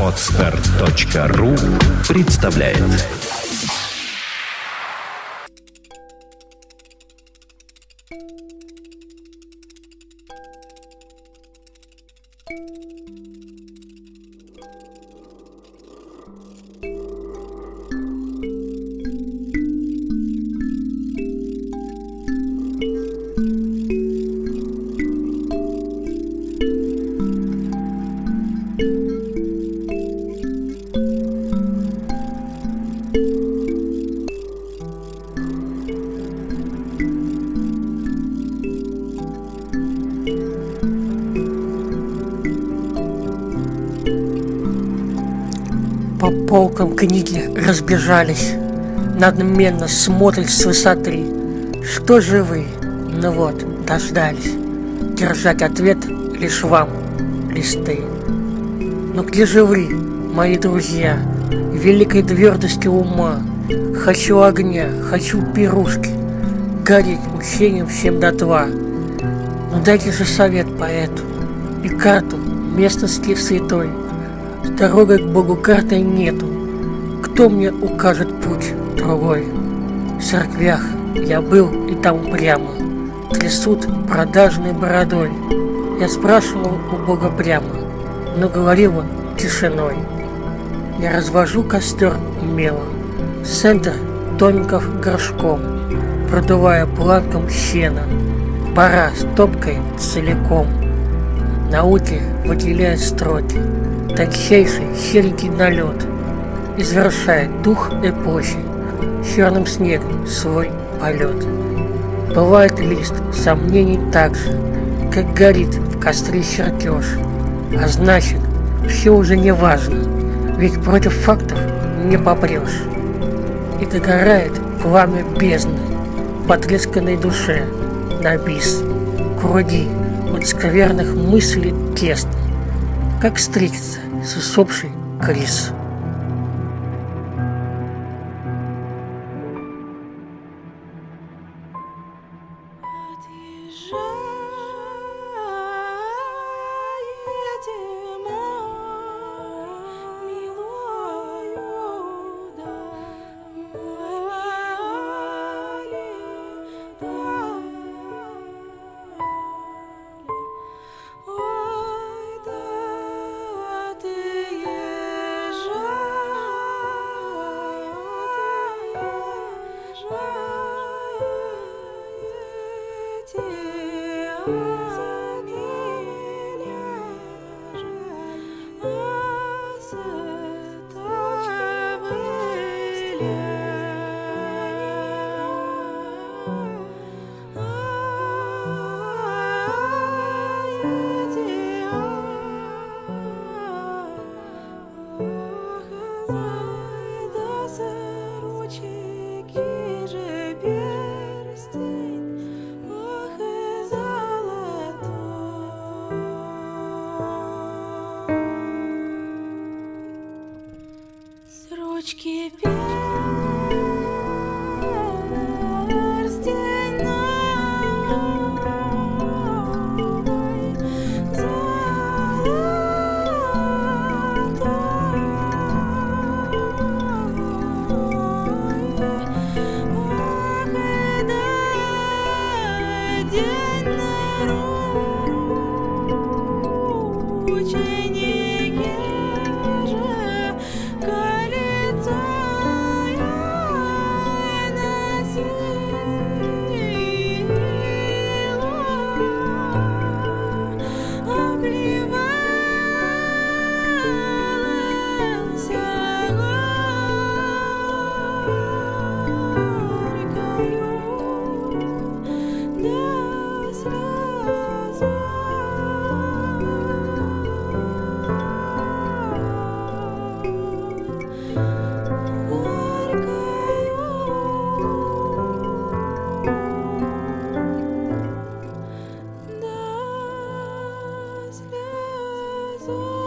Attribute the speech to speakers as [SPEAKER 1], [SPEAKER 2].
[SPEAKER 1] Отстар.ру представляет
[SPEAKER 2] По полкам книги разбежались, Надменно смотрят с высоты. Что же вы? Ну вот, дождались. Держать ответ лишь вам, листы. Но где же вы, мои друзья, Великой твердости ума? Хочу огня, хочу пирушки, Гореть учением всем дотла. Ну дайте же совет поэту И карту местности святой — с дорогой к Богу карты нету. Кто мне укажет путь другой? В церквях я был и там прямо. Трясут продажной бородой. Я спрашивал у Бога прямо, но говорил он тишиной. Я развожу костер умело, центр домиков горшком, продувая планком щена, пора с топкой целиком. Науки выделяют строки, тончайший серенький налет Извращает дух эпохи черным снегом свой полет. Бывает лист сомнений так же, как горит в костре чертеж. А значит, все уже не важно, ведь против фактов не попрешь. И догорает пламя бездны, потресканной душе, на бис, груди от скверных мыслей тесно, как стригся с усопшей крыс. Bye.
[SPEAKER 3] Ручки перстень song.